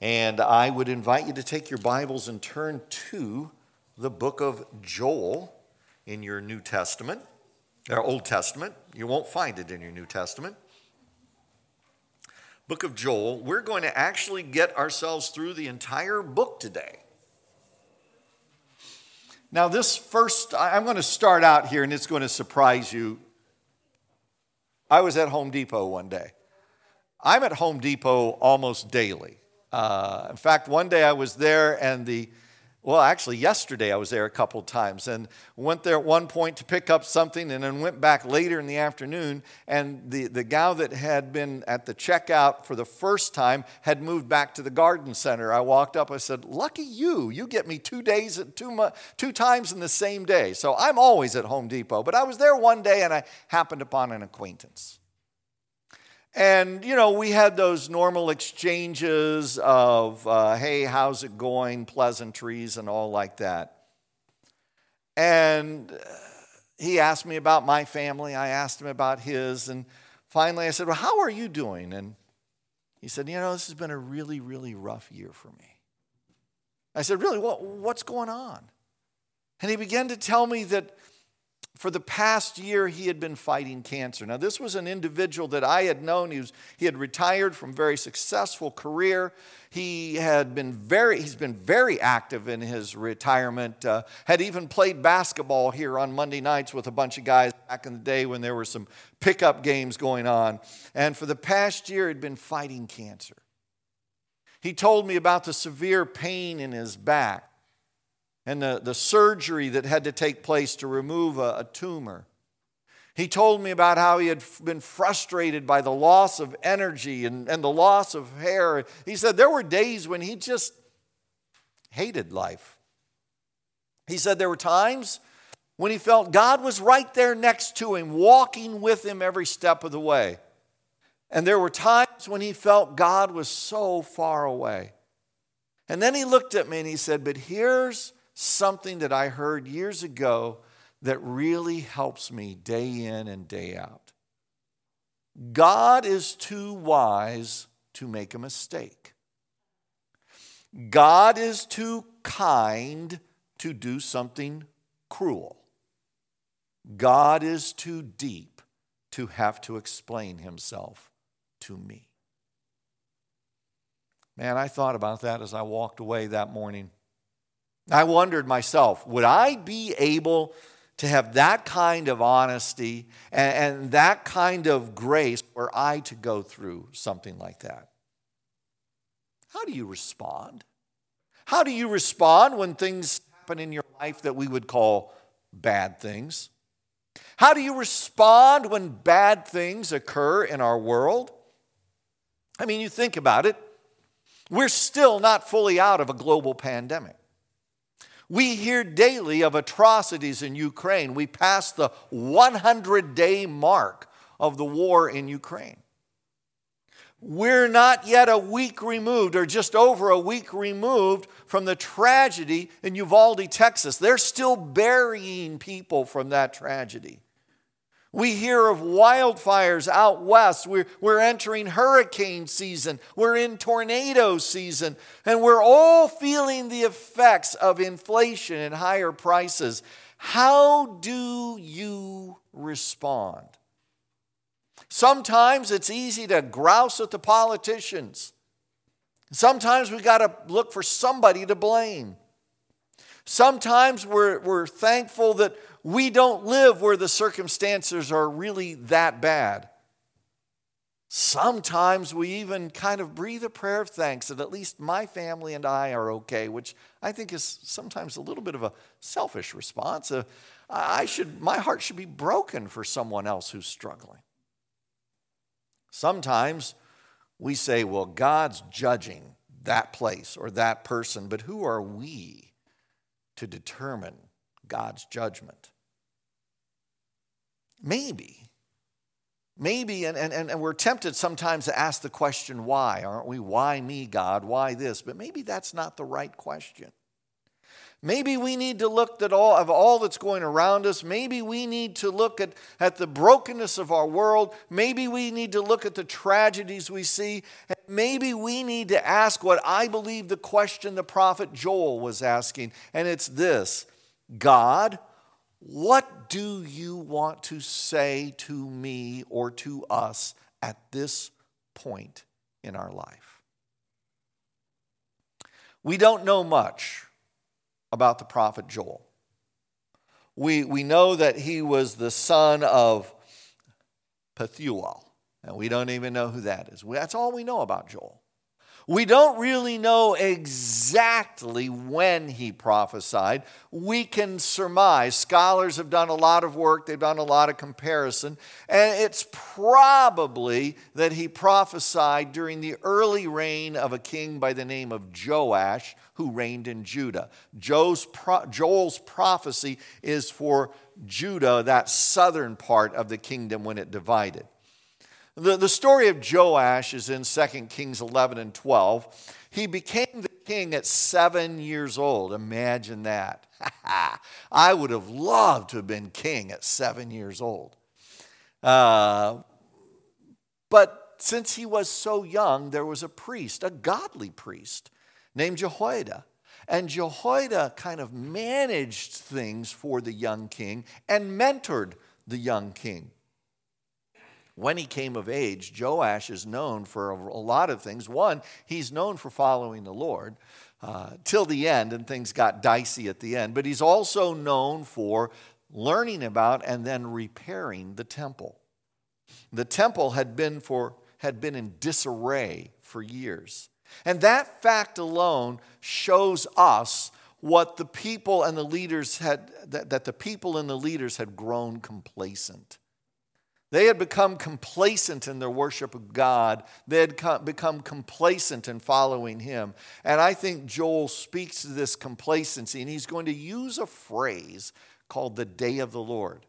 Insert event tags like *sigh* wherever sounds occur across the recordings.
And I would invite you to take your Bibles and turn to the book of Joel in your New Testament, or Old Testament. You won't find it in your New Testament. Book of Joel, we're going to actually get ourselves through the entire book today. Now, this first, I'm going to start out here and it's going to surprise you. I was at Home Depot one day. I'm at Home Depot almost daily. Uh, in fact, one day I was there and the well, actually, yesterday I was there a couple of times and went there at one point to pick up something and then went back later in the afternoon. And the, the gal that had been at the checkout for the first time had moved back to the garden center. I walked up, I said, Lucky you, you get me two days, two, two times in the same day. So I'm always at Home Depot. But I was there one day and I happened upon an acquaintance. And, you know, we had those normal exchanges of, uh, hey, how's it going, pleasantries, and all like that. And he asked me about my family. I asked him about his. And finally, I said, Well, how are you doing? And he said, You know, this has been a really, really rough year for me. I said, Really? What, what's going on? And he began to tell me that for the past year he had been fighting cancer. Now this was an individual that i had known. He, was, he had retired from a very successful career. He had been very he's been very active in his retirement uh, had even played basketball here on monday nights with a bunch of guys back in the day when there were some pickup games going on. And for the past year he'd been fighting cancer. He told me about the severe pain in his back and the, the surgery that had to take place to remove a, a tumor. He told me about how he had been frustrated by the loss of energy and, and the loss of hair. He said there were days when he just hated life. He said there were times when he felt God was right there next to him, walking with him every step of the way. And there were times when he felt God was so far away. And then he looked at me and he said, But here's something that I heard years ago that really helps me day in and day out. God is too wise to make a mistake. God is too kind to do something cruel. God is too deep to have to explain himself to me. Man, I thought about that as I walked away that morning. I wondered myself, would I be able to have that kind of honesty and, and, that kind of grace were I to go through something like that? How do you respond? How do you respond when things happen in your life that we would call bad things? How do you respond when bad things occur in our world? I mean, you think about it, we're still not fully out of a global pandemic. We hear daily of atrocities in Ukraine. We passed the 100 day mark of the war in Ukraine. We're not yet a week removed, or just over a week removed, from the tragedy in Uvalde, Texas. They're still burying people from that tragedy. We hear of wildfires out west. We're, we're entering hurricane season. We're in tornado season. And we're all feeling the effects of inflation and higher prices. How do you respond? Sometimes it's easy to grouse at the politicians. Sometimes we got to look for somebody to blame. Sometimes we're, we're thankful that we don't live where the circumstances are really that bad. Sometimes we even kind of breathe a prayer of thanks that at least my family and I are okay, which I think is sometimes a little bit of a selfish response. Uh, I should, my heart should be broken for someone else who's struggling. Sometimes we say, well, God's judging that place or that person, but who are we to determine God's judgment? Maybe. Maybe, and, and, and we're tempted sometimes to ask the question, why? Aren't we? Why me, God? Why this? But maybe that's not the right question. Maybe we need to look at all of all that's going around us. Maybe we need to look at, at the brokenness of our world. Maybe we need to look at the tragedies we see. Maybe we need to ask what I believe the question the prophet Joel was asking. And it's this God, what do you want to say to me or to us at this point in our life? We don't know much about the prophet Joel. We, we know that he was the son of Pethuel, and we don't even know who that is. That's all we know about Joel. We don't really know exactly when he prophesied. We can surmise. Scholars have done a lot of work, they've done a lot of comparison, and it's probably that he prophesied during the early reign of a king by the name of Joash, who reigned in Judah. Joel's, Joel's prophecy is for Judah, that southern part of the kingdom when it divided. The, the story of Joash is in 2 Kings 11 and 12. He became the king at seven years old. Imagine that. *laughs* I would have loved to have been king at seven years old. Uh, but since he was so young, there was a priest, a godly priest, named Jehoiada. And Jehoiada kind of managed things for the young king and mentored the young king when he came of age, Joash is known for a lot of things. One, he's known for following the Lord uh, till the end, and things got dicey at the end, but he's also known for learning about and then repairing the temple. The temple had been, for, had been in disarray for years. And that fact alone shows us what the people and the leaders had, that, that the people and the leaders had grown complacent. They had become complacent in their worship of God. They had become complacent in following Him. And I think Joel speaks to this complacency, and he's going to use a phrase called the day of the Lord.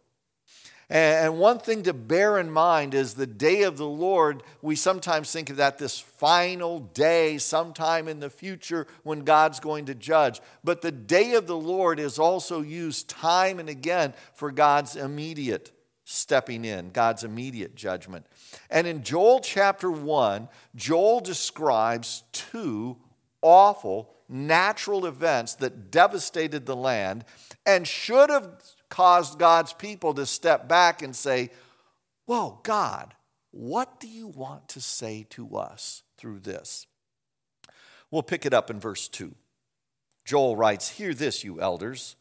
And one thing to bear in mind is the day of the Lord, we sometimes think of that this final day, sometime in the future when God's going to judge. But the day of the Lord is also used time and again for God's immediate stepping in, God's immediate judgment. And in Joel chapter 1, Joel describes two awful natural events that devastated the land and should have caused God's people to step back and say, Whoa, God, what do you want to say to us through this? We'll pick it up in verse 2. Joel writes, Hear this, you elders.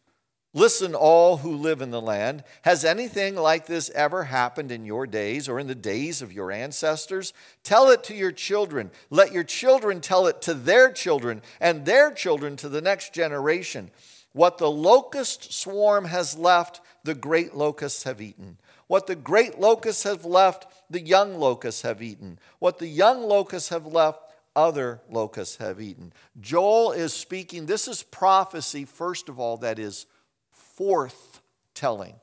Listen, all who live in the land. Has anything like this ever happened in your days or in the days of your ancestors? Tell it to your children. Let your children tell it to their children and their children to the next generation. What the locust swarm has left, the great locusts have eaten. What the great locusts have left, the young locusts have eaten. What the young locusts have left, other locusts have eaten. Joel is speaking, this is prophecy, first of all, that is forth telling.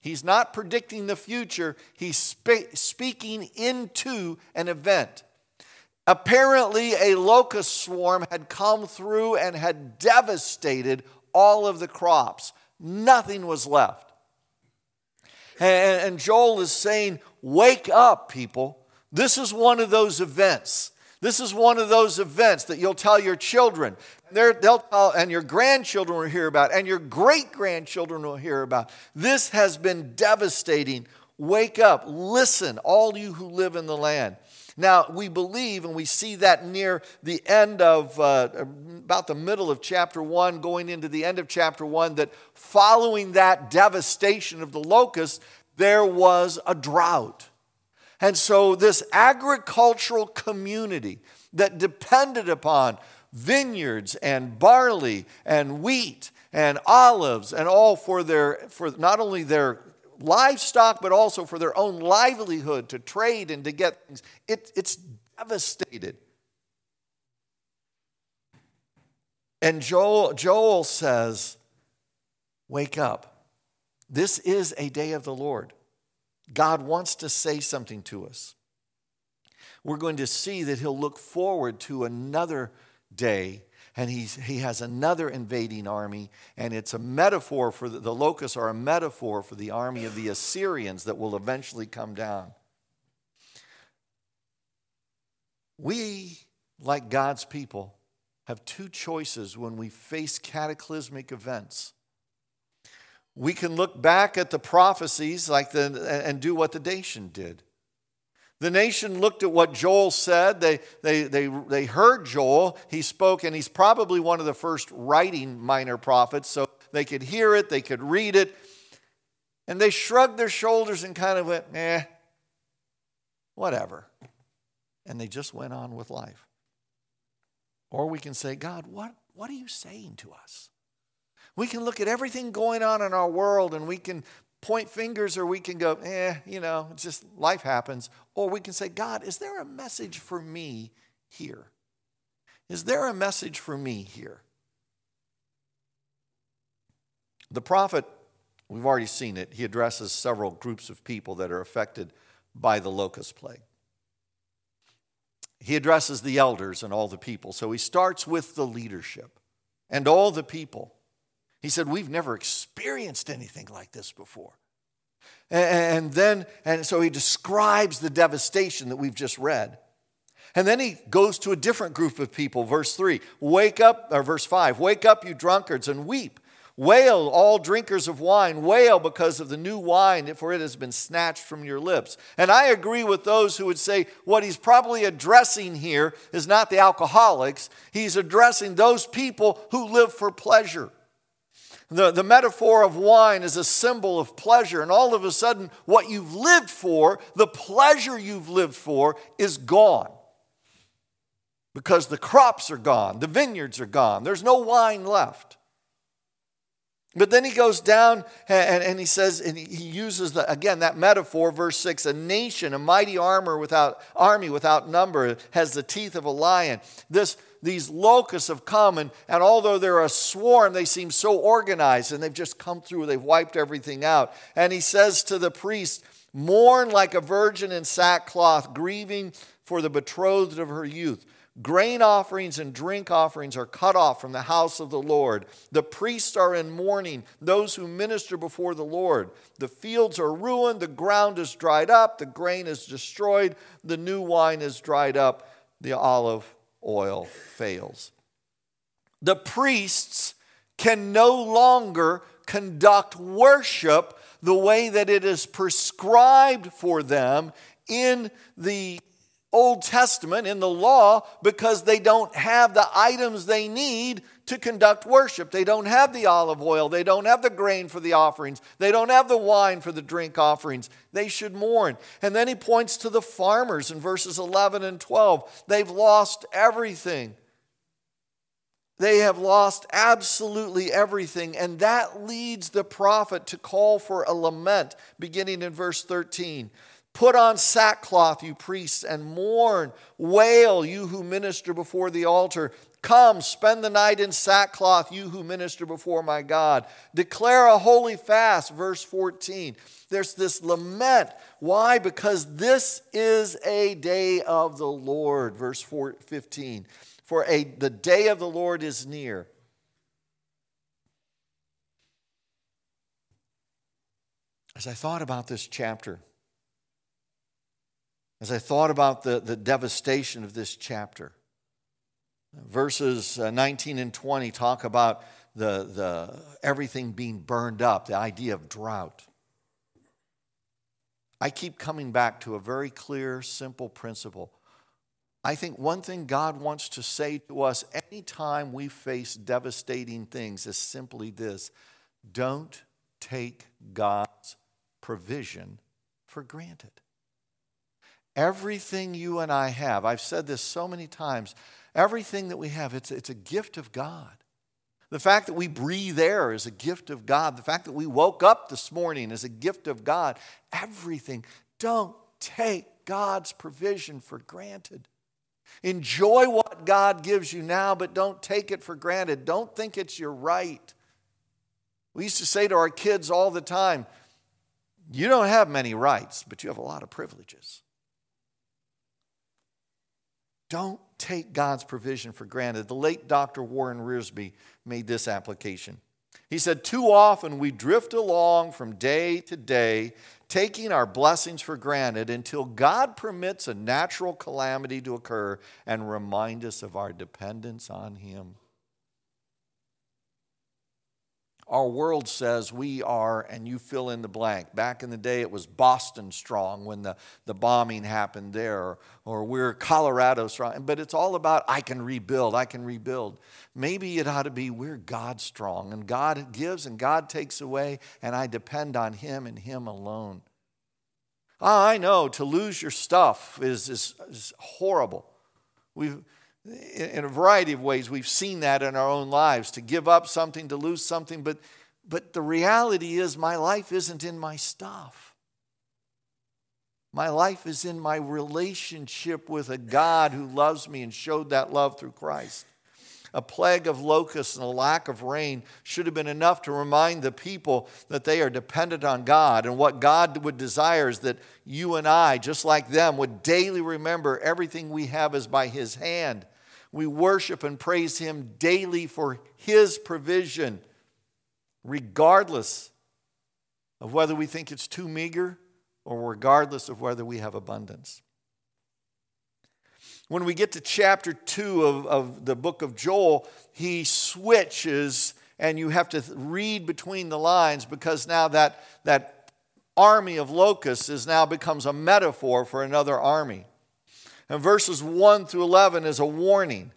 He's not predicting the future, he's spe- speaking into an event. Apparently, a locust swarm had come through and had devastated all of the crops. Nothing was left. And Joel is saying, Wake up, people. This is one of those events. This is one of those events that you'll tell your children tell, and your grandchildren will hear about, and your great grandchildren will hear about. This has been devastating. Wake up, listen, all you who live in the land. Now, we believe, and we see that near the end of, uh, about the middle of chapter 1, going into the end of chapter 1, that following that devastation of the locusts, there was a drought. And so, this agricultural community that depended upon vineyards and barley and wheat and olives and all for their for not only their livestock but also for their own livelihood to trade and to get things. It, it's devastated. And joel, joel says wake up. This is a day of the lord. God wants to say something to us. We're going to see that he'll look forward to another day and he's, he has another invading army, and it's a metaphor for the, the locusts are a metaphor for the army of the Assyrians that will eventually come down. We, like God's people, have two choices when we face cataclysmic events. We can look back at the prophecies like the, and do what the nation did. The nation looked at what Joel said. They, they, they, they heard Joel. He spoke, and he's probably one of the first writing minor prophets, so they could hear it, they could read it. And they shrugged their shoulders and kind of went, eh, whatever. And they just went on with life. Or we can say, God, what, what are you saying to us? We can look at everything going on in our world and we can point fingers or we can go, eh, you know, it's just life happens. Or we can say, God, is there a message for me here? Is there a message for me here? The prophet, we've already seen it, he addresses several groups of people that are affected by the locust plague. He addresses the elders and all the people. So he starts with the leadership and all the people. He said, We've never experienced anything like this before. And then, and so he describes the devastation that we've just read. And then he goes to a different group of people, verse 3. Wake up, or verse 5, wake up, you drunkards, and weep. Wail, all drinkers of wine, wail because of the new wine, for it has been snatched from your lips. And I agree with those who would say what he's probably addressing here is not the alcoholics, he's addressing those people who live for pleasure. The, the metaphor of wine is a symbol of pleasure, and all of a sudden, what you've lived for, the pleasure you've lived for, is gone. Because the crops are gone, the vineyards are gone, there's no wine left. But then he goes down and, and he says, and he uses the, again that metaphor, verse 6 a nation, a mighty armor without army without number, has the teeth of a lion. This these locusts have come, and, and although they're a swarm, they seem so organized, and they've just come through, they've wiped everything out. And he says to the priest, Mourn like a virgin in sackcloth, grieving for the betrothed of her youth. Grain offerings and drink offerings are cut off from the house of the Lord. The priests are in mourning, those who minister before the Lord. The fields are ruined, the ground is dried up, the grain is destroyed, the new wine is dried up, the olive oil fails. The priests can no longer conduct worship the way that it is prescribed for them in the Old Testament, in the law, because they don't have the items they need to conduct worship. They don't have the olive oil. They don't have the grain for the offerings. They don't have the wine for the drink offerings. They should mourn. And then he points to the farmers in verses 11 and 12. They've lost everything. They have lost absolutely everything. And that leads the prophet to call for a lament, beginning in verse 13. Put on sackcloth, you priests, and mourn. Wail, you who minister before the altar. Come, spend the night in sackcloth, you who minister before my God. Declare a holy fast, verse 14. There's this lament. Why? Because this is a day of the Lord, verse 15. For a, the day of the Lord is near. As I thought about this chapter, as I thought about the, the devastation of this chapter. Verses uh, 19 and 20 talk about the, the, everything being burned up, the idea of drought. I keep coming back to a very clear, simple principle. I think one thing God wants to say to us anytime we face devastating things is simply this don't take God's provision for granted. Everything you and I have, I've said this so many times, everything that we have, it's, it's a gift of God. The fact that we breathe air is a gift of God. The fact that we woke up this morning is a gift of God. Everything. Don't take God's provision for granted. Enjoy what God gives you now, but don't take it for granted. Don't think it's your right. We used to say to our kids all the time, You don't have many rights, but you have a lot of privileges. Don't take God's provision for granted. The late Dr. Warren Wiersbe made this application. He said, Too often we drift along from day to day, taking our blessings for granted until God permits a natural calamity to occur and remind us of our dependence on Him. Our world says we are, and you fill in the blank. Back in the day, it was Boston strong when the, the bombing happened there, or, we're Colorado strong. But it's all about, I can rebuild, I can rebuild. Maybe it ought to be, we're God strong, and God gives and God takes away, and I depend on Him and Him alone. Oh, I know to lose your stuff is, is, is horrible. We've, in a variety of ways, we've seen that in our own lives to give up something, to lose something, but, but the reality is, my life isn't in my stuff. My life is in my relationship with a God who loves me and showed that love through Christ. A plague of locusts and a lack of rain should have been enough to remind the people that they are dependent on God. And what God would desire is that you and I, just like them, would daily remember everything we have is by His hand. We worship and praise Him daily for His provision, regardless of whether we think it's too meager or regardless of whether we have abundance. When we get to chapter 2 of, of the book of Joel, he switches, and you have to read between the lines because now that, that army of locusts is now becomes a metaphor for another army. And verses 1 through 11 is a warning.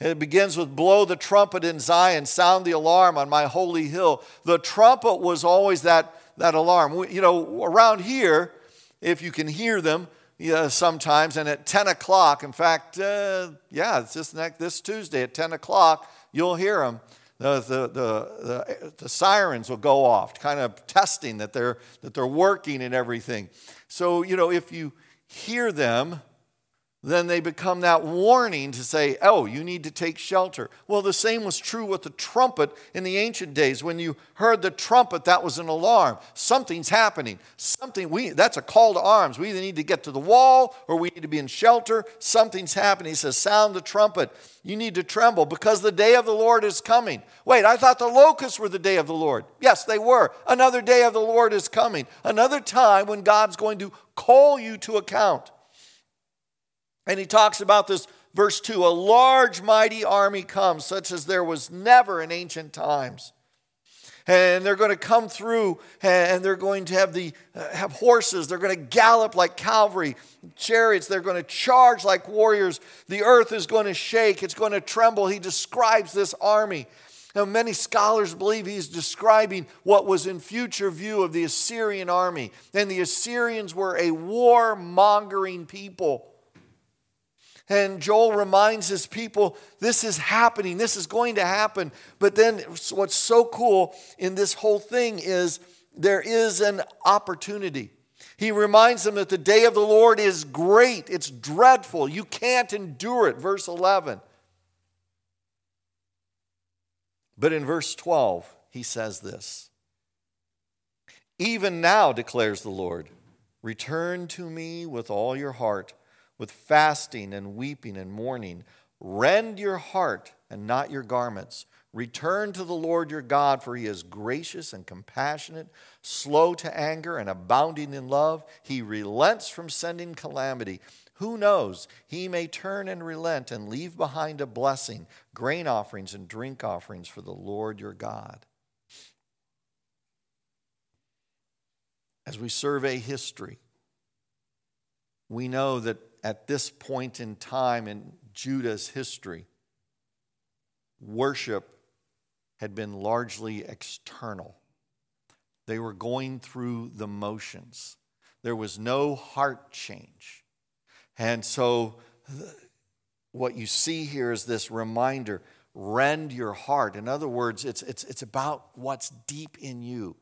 It begins with blow the trumpet in Zion, sound the alarm on my holy hill. The trumpet was always that, that alarm. You know, around here, if you can hear them, yeah, sometimes, and at 10 o'clock, in fact, uh, yeah, it's just next, this Tuesday at 10 o'clock, you'll hear them. The, the, the, the, the sirens will go off, kind of testing that they're, that they're working and everything. So, you know, if you hear them, then they become that warning to say, oh, you need to take shelter. Well, the same was true with the trumpet in the ancient days. When you heard the trumpet, that was an alarm. Something's happening. Something we that's a call to arms. We either need to get to the wall or we need to be in shelter. Something's happening. He says, sound the trumpet. You need to tremble because the day of the Lord is coming. Wait, I thought the locusts were the day of the Lord. Yes, they were. Another day of the Lord is coming. Another time when God's going to call you to account. And he talks about this, verse 2 a large, mighty army comes, such as there was never in ancient times. And they're going to come through and they're going to have, the, uh, have horses. They're going to gallop like cavalry, chariots. They're going to charge like warriors. The earth is going to shake, it's going to tremble. He describes this army. Now, many scholars believe he's describing what was in future view of the Assyrian army. And the Assyrians were a warmongering people. And Joel reminds his people this is happening, this is going to happen. But then what's so cool in this whole thing is there is an opportunity. He reminds them that the day of the Lord is great, it's dreadful, you can't endure it. Verse 11. But in verse 12, he says this Even now, declares the Lord, return to me with all your heart with fasting and weeping and mourning. Rend your heart and not your garments. Return to the Lord your God, for he is gracious and compassionate, slow to anger, and abounding in love. He relents from sending calamity. Who knows? He may turn and relent and leave behind a blessing, grain offerings and drink offerings for the Lord your God. As we survey history, we know that at this point in time in Judah's history, worship had been largely external. They were going through the motions. There was no heart change. And so, what you see here is this reminder rend your heart. In other words, it's, it's, it's about what's deep in you.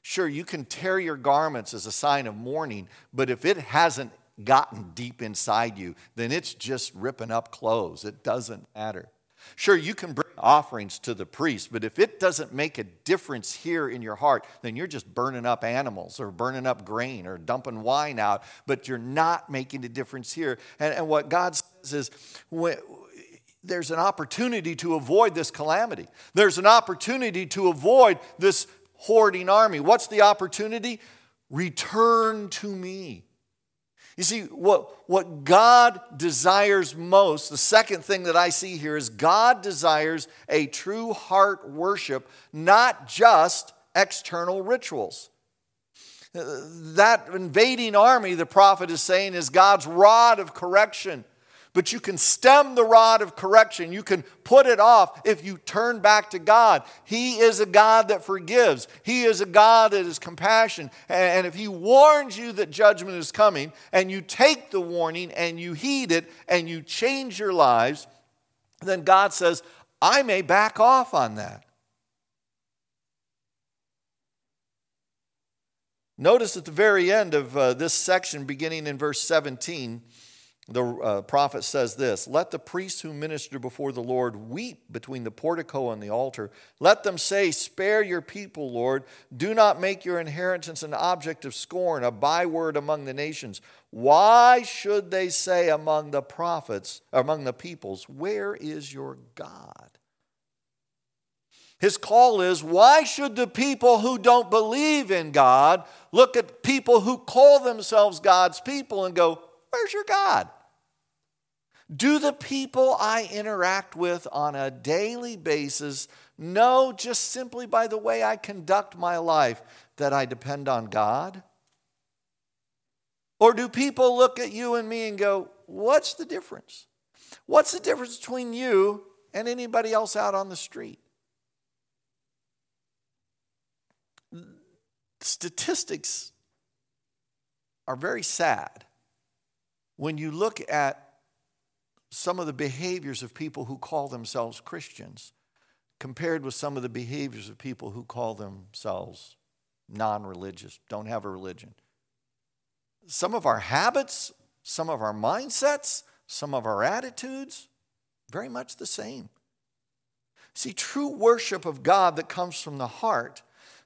Sure, you can tear your garments as a sign of mourning, but if it hasn't gotten deep inside you, then it's just ripping up clothes. It doesn't matter. Sure, you can bring offerings to the priest, but if it doesn't make a difference here in your heart, then you're just burning up animals or burning up grain or dumping wine out, but you're not making a difference here. And, and what God says is when, there's an opportunity to avoid this calamity. There's an opportunity to avoid this hoarding army. What's the opportunity? Return to me. You see, what, what God desires most, the second thing that I see here is God desires a true heart worship, not just external rituals. That invading army, the prophet is saying, is God's rod of correction. But you can stem the rod of correction. You can put it off if you turn back to God. He is a God that forgives, He is a God that is compassion. And if He warns you that judgment is coming, and you take the warning and you heed it and you change your lives, then God says, I may back off on that. Notice at the very end of uh, this section, beginning in verse 17, the uh, prophet says this Let the priests who minister before the Lord weep between the portico and the altar. Let them say, Spare your people, Lord. Do not make your inheritance an object of scorn, a byword among the nations. Why should they say among the prophets, among the peoples, Where is your God? His call is why should the people who don't believe in God look at people who call themselves God's people and go, Where's your God? Do the people I interact with on a daily basis know just simply by the way I conduct my life that I depend on God? Or do people look at you and me and go, What's the difference? What's the difference between you and anybody else out on the street? Statistics are very sad when you look at some of the behaviors of people who call themselves Christians compared with some of the behaviors of people who call themselves non religious, don't have a religion. Some of our habits, some of our mindsets, some of our attitudes, very much the same. See, true worship of God that comes from the heart,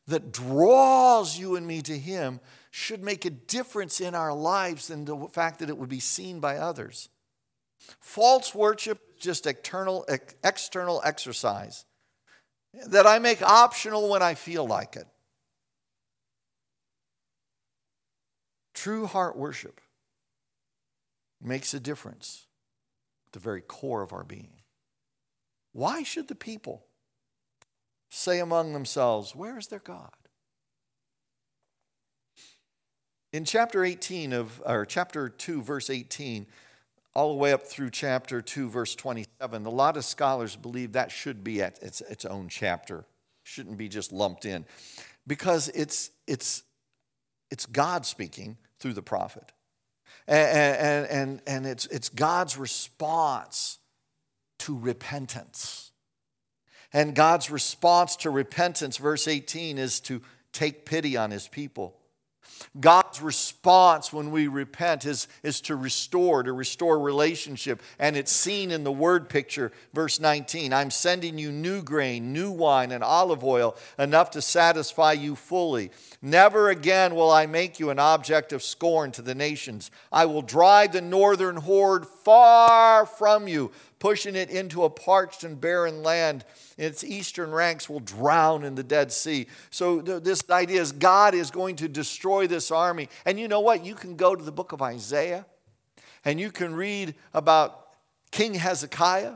that draws you and me to Him, should make a difference in our lives than the fact that it would be seen by others. False worship, just external, external exercise that I make optional when I feel like it. True heart worship makes a difference at the very core of our being. Why should the people say among themselves, Where is their God? In chapter 18 of, or chapter 2, verse 18, all the way up through chapter 2, verse 27, a lot of scholars believe that should be at its, its own chapter, shouldn't be just lumped in, because it's, it's, it's God speaking through the prophet. And, and, and, it's, it's God's response to repentance. And God's response to repentance, verse 18, is to take pity on his people. God's response when we repent is, is to restore, to restore relationship. And it's seen in the word picture, verse 19. I'm sending you new grain, new wine, and olive oil, enough to satisfy you fully. Never again will I make you an object of scorn to the nations. I will drive the northern horde far from you pushing it into a parched and barren land. Its eastern ranks will drown in the Dead Sea. So, th- this idea is God is going to destroy this army. And you know what? You can go to the book of Isaiah and you can read about King Hezekiah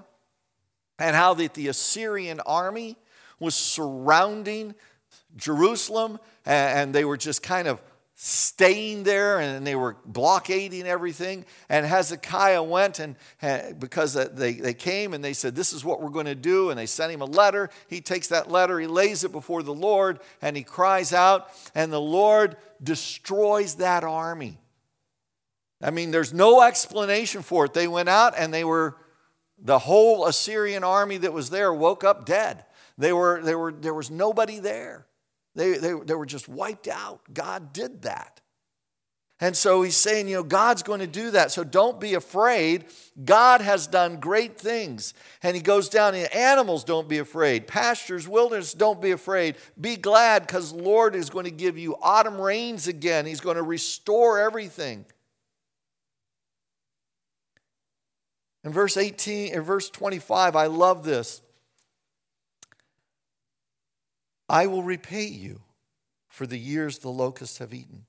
and how that the Assyrian army was surrounding Jerusalem and they were just kind of staying there and they were blockading everything. And Hezekiah went and eh, because they, they came and they said, This is what we're going to do. And they sent him a letter. He takes that letter, he lays it before the Lord, and he cries out, and the Lord destroys that army. I mean, there's no explanation for it. They went out and they were, the whole Assyrian army that was there woke up dead. They were, they were, there was nobody there. They, they, they were just wiped out. God did that. And so he's saying, you know, God's going to do that. So don't be afraid. God has done great things. And he goes down, animals don't be afraid. Pastures, wilderness, don't be afraid. Be glad because Lord is going to give you autumn rains again. He's going to restore everything. In verse 18, in verse 25, I love this. I will repay you for the years the locusts have eaten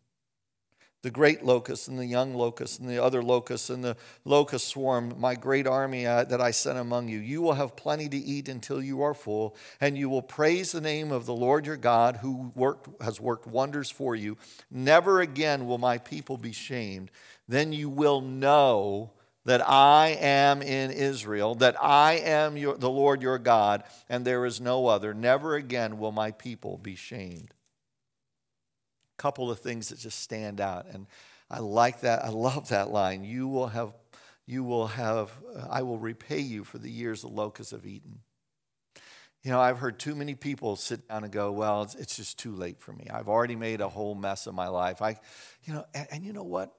the great locust and the young locust and the other locusts and the locust swarm, my great army uh, that I sent among you. You will have plenty to eat until you are full, and you will praise the name of the Lord your God who worked, has worked wonders for you. Never again will my people be shamed. Then you will know that I am in Israel, that I am your, the Lord your God, and there is no other. Never again will my people be shamed couple of things that just stand out. And I like that. I love that line. You will have, you will have, I will repay you for the years the locusts have eaten. You know, I've heard too many people sit down and go, well, it's, it's just too late for me. I've already made a whole mess of my life. I, you know, and, and you know what?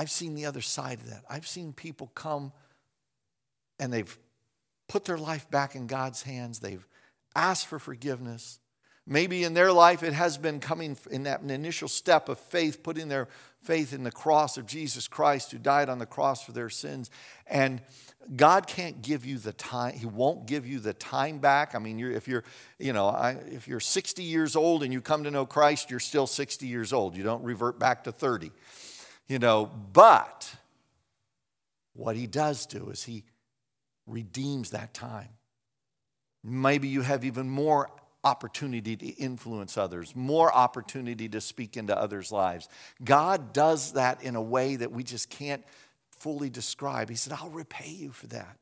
I've seen the other side of that. I've seen people come and they've put their life back in God's hands. They've asked for forgiveness. Maybe in their life it has been coming in that initial step of faith, putting their faith in the cross of Jesus Christ who died on the cross for their sins. And God can't give you the time, He won't give you the time back. I mean, you're, if you're, you know, I, if you're 60 years old and you come to know Christ, you're still 60 years old. You don't revert back to 30. You know, but what He does do is He redeems that time. Maybe you have even more opportunity to influence others, more opportunity to speak into others' lives. God does that in a way that we just can't fully describe. He said, I'll repay you for that.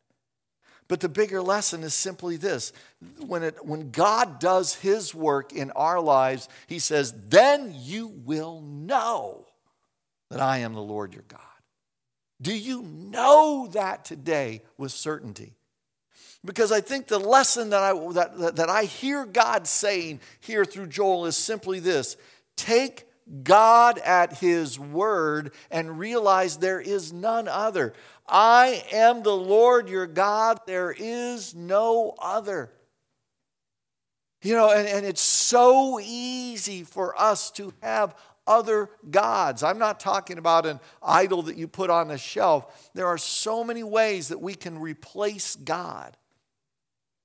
But the bigger lesson is simply this when, it, when God does his work in our lives, he says, then you will know that I am the Lord your God. Do you know that today with certainty? Because I think the lesson that I, that, that I hear God saying here through Joel is simply this take God at his word and realize there is none other. I am the Lord your God, there is no other. You know, and, and it's so easy for us to have other gods. I'm not talking about an idol that you put on a shelf. There are so many ways that we can replace God.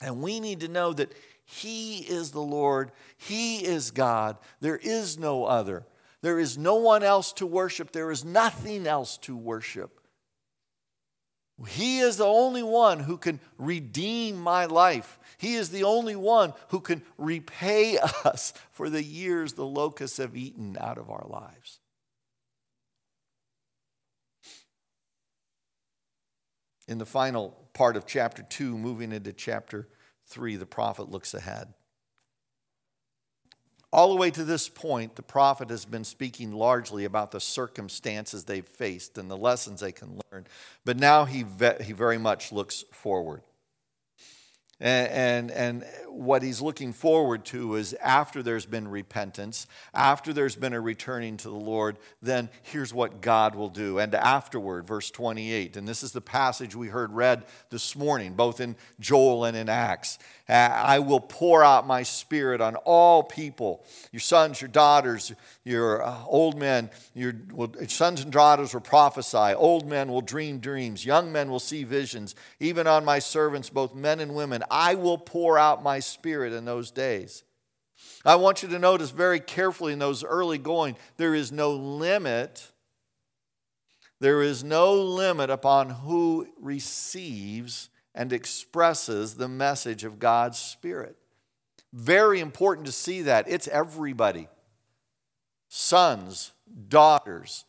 And we need to know that He is the Lord, He is God. There is no other. There is no one else to worship, there is nothing else to worship. He is the only one who can redeem my life. He is the only one who can repay *laughs* us for the years the locusts have eaten out of our lives. In the final part of chapter 2, moving into chapter 3, the prophet looks ahead. All the way to this point, the prophet has been speaking largely about the circumstances they've faced and the lessons they can learn. But now he, ve- he very much looks forward. And, and, what he's looking forward to is after there's been repentance, after there's been a returning to the Lord, then here's what God will do. And afterward, verse 28, and this is the passage we heard read this morning, both in Joel and in Acts. I will pour out my spirit on all people, your sons, your daughters, your uh, old men, your sons and daughters will prophesy, old men will dream dreams, young men will see visions, even on my servants, both men and women. I will pour out my spirit in those days. I want you to notice very carefully in those early going, there is no limit. There is no limit upon who receives and expresses the message of God's Spirit. Very important to see that. It's everybody sons, daughters,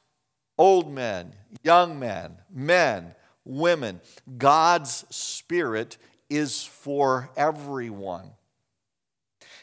old men, young men, men, women. God's Spirit is for everyone.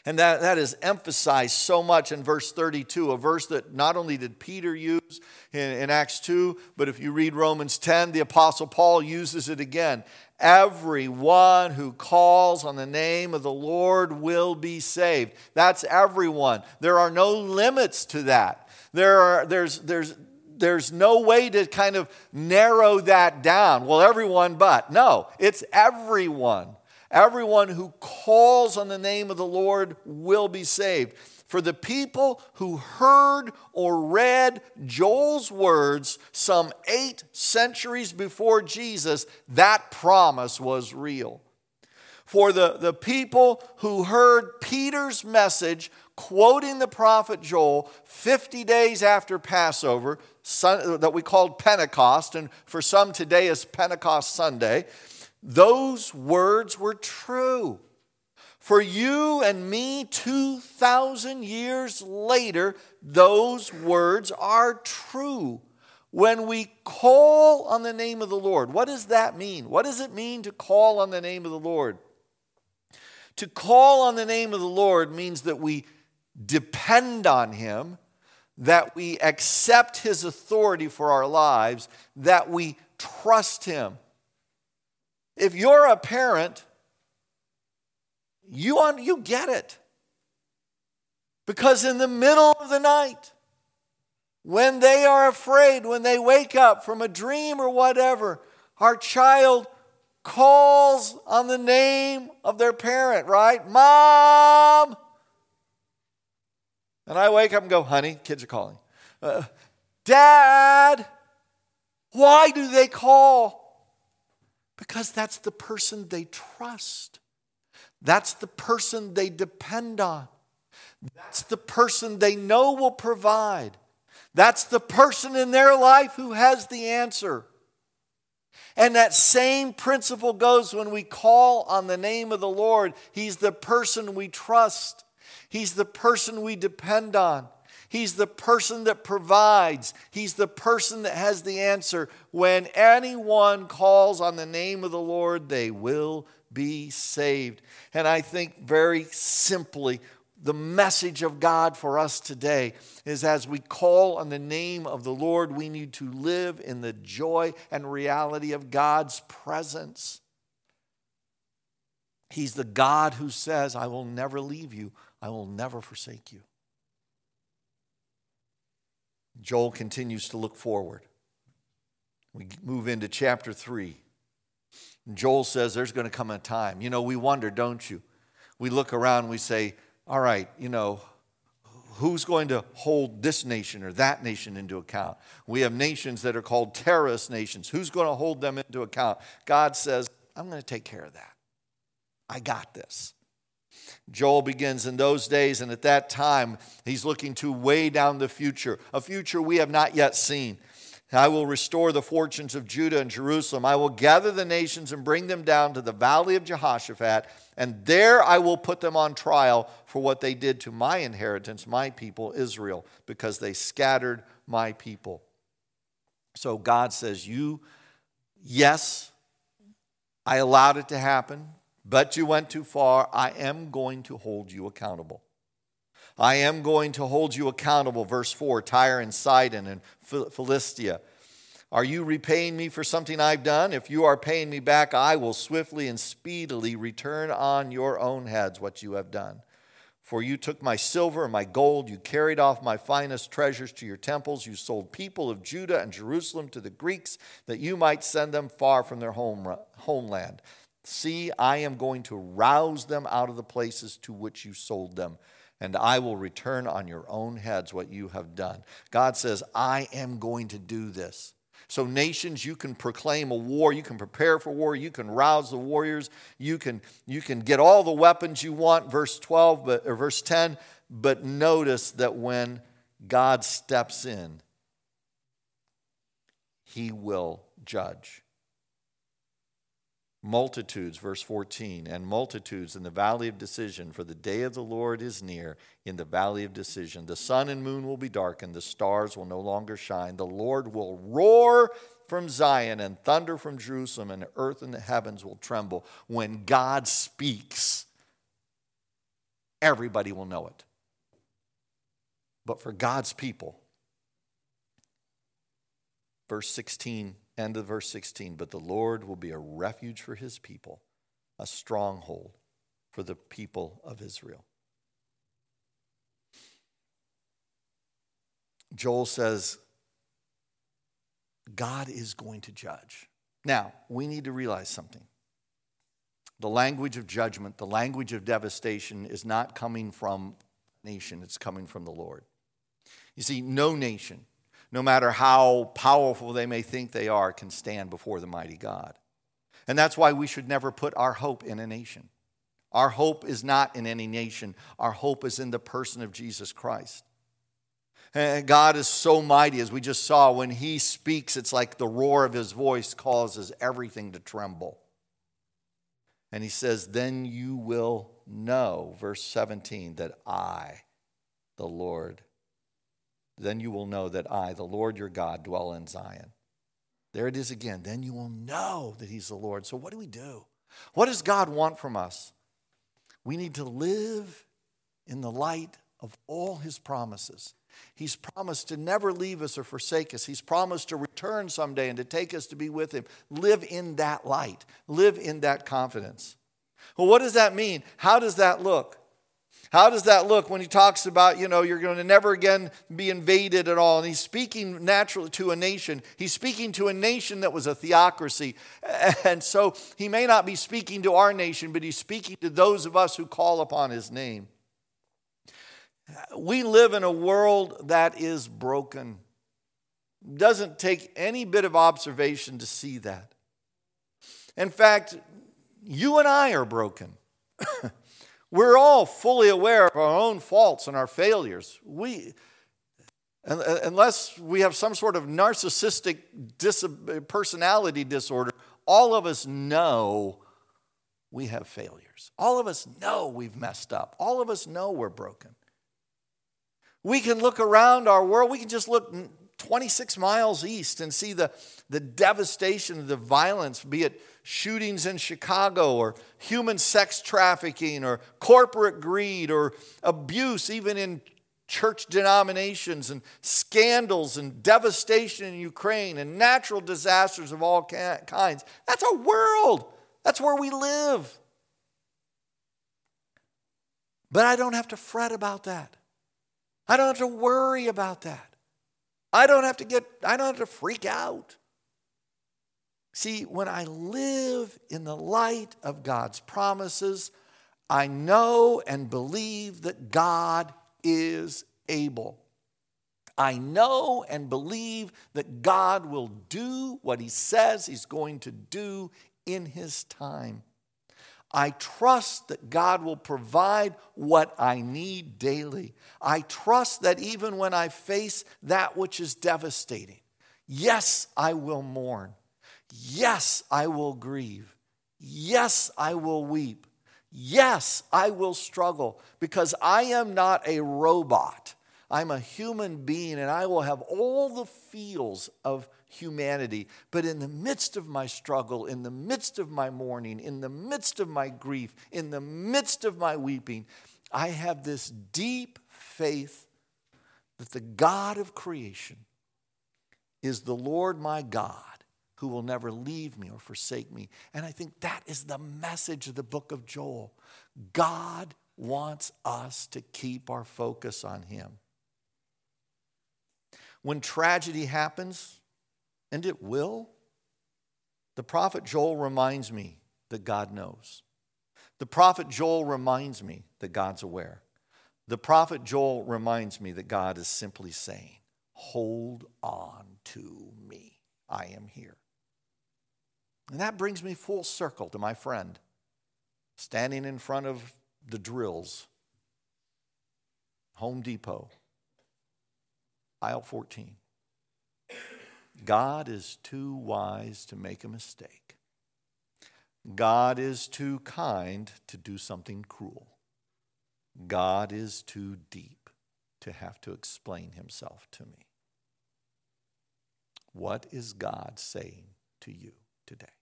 And that, that is emphasized so much in verse 32, a verse that not only did Peter use in, in Acts 2, but if you read Romans 10, the Apostle Paul uses it again. Everyone who calls on the name of the Lord will be saved. That's everyone. There are no limits to that. There are, there's, there's, there's no way to kind of narrow that down. Well, everyone but. No, it's everyone. Everyone who calls on the name of the Lord will be saved. For the people who heard or read Joel's words some eight centuries before Jesus, that promise was real. For the, the people who heard Peter's message quoting the prophet Joel 50 days after Passover, that we called Pentecost, and for some today is Pentecost Sunday, those words were true. For you and me, 2,000 years later, those words are true. When we call on the name of the Lord, what does that mean? What does it mean to call on the name of the Lord? To call on the name of the Lord means that we depend on Him, that we accept His authority for our lives, that we trust Him. If you're a parent, you, un- you get it. Because in the middle of the night, when they are afraid, when they wake up from a dream or whatever, our child calls on the name of their parent, right? Mom! And I wake up and go, honey, kids are calling. Uh, Dad! Why do they call? Because that's the person they trust. That's the person they depend on. That's the person they know will provide. That's the person in their life who has the answer. And that same principle goes when we call on the name of the Lord. He's the person we trust, He's the person we depend on. He's the person that provides. He's the person that has the answer. When anyone calls on the name of the Lord, they will be saved. And I think very simply, the message of God for us today is as we call on the name of the Lord, we need to live in the joy and reality of God's presence. He's the God who says, I will never leave you, I will never forsake you. Joel continues to look forward. We move into chapter 3. Joel says there's going to come a time. You know, we wonder, don't you? We look around, we say, all right, you know, who's going to hold this nation or that nation into account? We have nations that are called terrorist nations. Who's going to hold them into account? God says, I'm going to take care of that. I got this. Joel begins in those days, and at that time, he's looking to way down the future, a future we have not yet seen. I will restore the fortunes of Judah and Jerusalem. I will gather the nations and bring them down to the valley of Jehoshaphat, and there I will put them on trial for what they did to my inheritance, my people, Israel, because they scattered my people. So God says, You, yes, I allowed it to happen, but you went too far. I am going to hold you accountable. I am going to hold you accountable. Verse 4 Tyre and Sidon and Philistia. Are you repaying me for something I've done? If you are paying me back, I will swiftly and speedily return on your own heads what you have done. For you took my silver and my gold, you carried off my finest treasures to your temples, you sold people of Judah and Jerusalem to the Greeks, that you might send them far from their home, homeland. See, I am going to rouse them out of the places to which you sold them and I will return on your own heads what you have done. God says, I am going to do this. So, nations, you can proclaim a war, you can prepare for war, you can rouse the warriors, you can, you can get all the weapons you want, verse 12, but, or verse 10. But notice that when God steps in, he will judge. Multitudes, verse 14, and multitudes in the valley of decision, for the day of the Lord is near in the valley of decision. The sun and moon will be darkened, the stars will no longer shine. The Lord will roar from Zion and thunder from Jerusalem, and the earth and the heavens will tremble. When God speaks, everybody will know it. But for God's people, verse 16 End of verse 16. But the Lord will be a refuge for his people, a stronghold for the people of Israel. Joel says, God is going to judge. Now, we need to realize something. The language of judgment, the language of devastation is not coming from nation, it's coming from the Lord. You see, no nation, no matter how powerful they may think they are, can stand before the mighty God. And that's why we should never put our hope in a nation. Our hope is not in any nation, our hope is in the person of Jesus Christ. And God is so mighty, as we just saw, when He speaks, it's like the roar of His voice causes everything to tremble. And He says, Then you will know, verse 17, that I, the Lord, then you will know that I, the Lord your God, dwell in Zion. There it is again. Then you will know that He's the Lord. So, what do we do? What does God want from us? We need to live in the light of all His promises. He's promised to never leave us or forsake us. He's promised to return someday and to take us to be with Him. Live in that light, live in that confidence. Well, what does that mean? How does that look? How does that look when he talks about, you know, you're going to never again be invaded at all? And he's speaking naturally to a nation. He's speaking to a nation that was a theocracy. *laughs* And so he may not be speaking to our nation, but he's speaking to those of us who call upon his name. We live in a world that is broken. Doesn't take any bit of observation to see that. In fact, you and I are broken. *laughs* We're all fully aware of our own faults and our failures. We, unless we have some sort of narcissistic dis- personality disorder, all of us know we have failures. All of us know we've messed up. All of us know we're broken. We can look around our world, we can just look 26 miles east and see the, the devastation, the violence, be it shootings in Chicago or human sex trafficking or corporate greed or abuse, even in church denominations and scandals and devastation in Ukraine and natural disasters of all kinds. That's our world. That's where we live. But I don't have to fret about that. I don't have to worry about that. I don't have to get, I don't have to freak out. See, when I live in the light of God's promises, I know and believe that God is able. I know and believe that God will do what He says He's going to do in His time. I trust that God will provide what I need daily. I trust that even when I face that which is devastating, yes, I will mourn. Yes, I will grieve. Yes, I will weep. Yes, I will struggle because I am not a robot. I'm a human being and I will have all the feels of humanity. But in the midst of my struggle, in the midst of my mourning, in the midst of my grief, in the midst of my weeping, I have this deep faith that the God of creation is the Lord my God who will never leave me or forsake me. And I think that is the message of the book of Joel. God wants us to keep our focus on Him. When tragedy happens, and it will, the prophet Joel reminds me that God knows. The prophet Joel reminds me that God's aware. The prophet Joel reminds me that God is simply saying, Hold on to me. I am here. And that brings me full circle to my friend standing in front of the drills, Home Depot, aisle 14. God is too wise to make a mistake. God is too kind to do something cruel. God is too deep to have to explain himself to me. What is God saying to you today?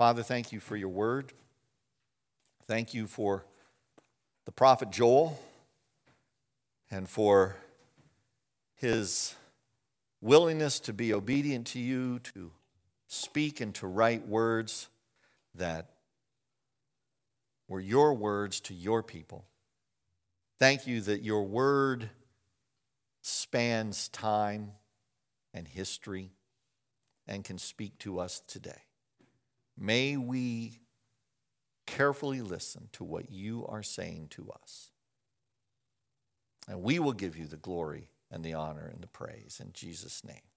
Father, thank you for your word. Thank you for the prophet Joel and for his willingness to be obedient to you, to speak and to write words that were your words to your people. Thank you that your word spans time and history and can speak to us today. May we carefully listen to what you are saying to us. And we will give you the glory and the honor and the praise in Jesus' name.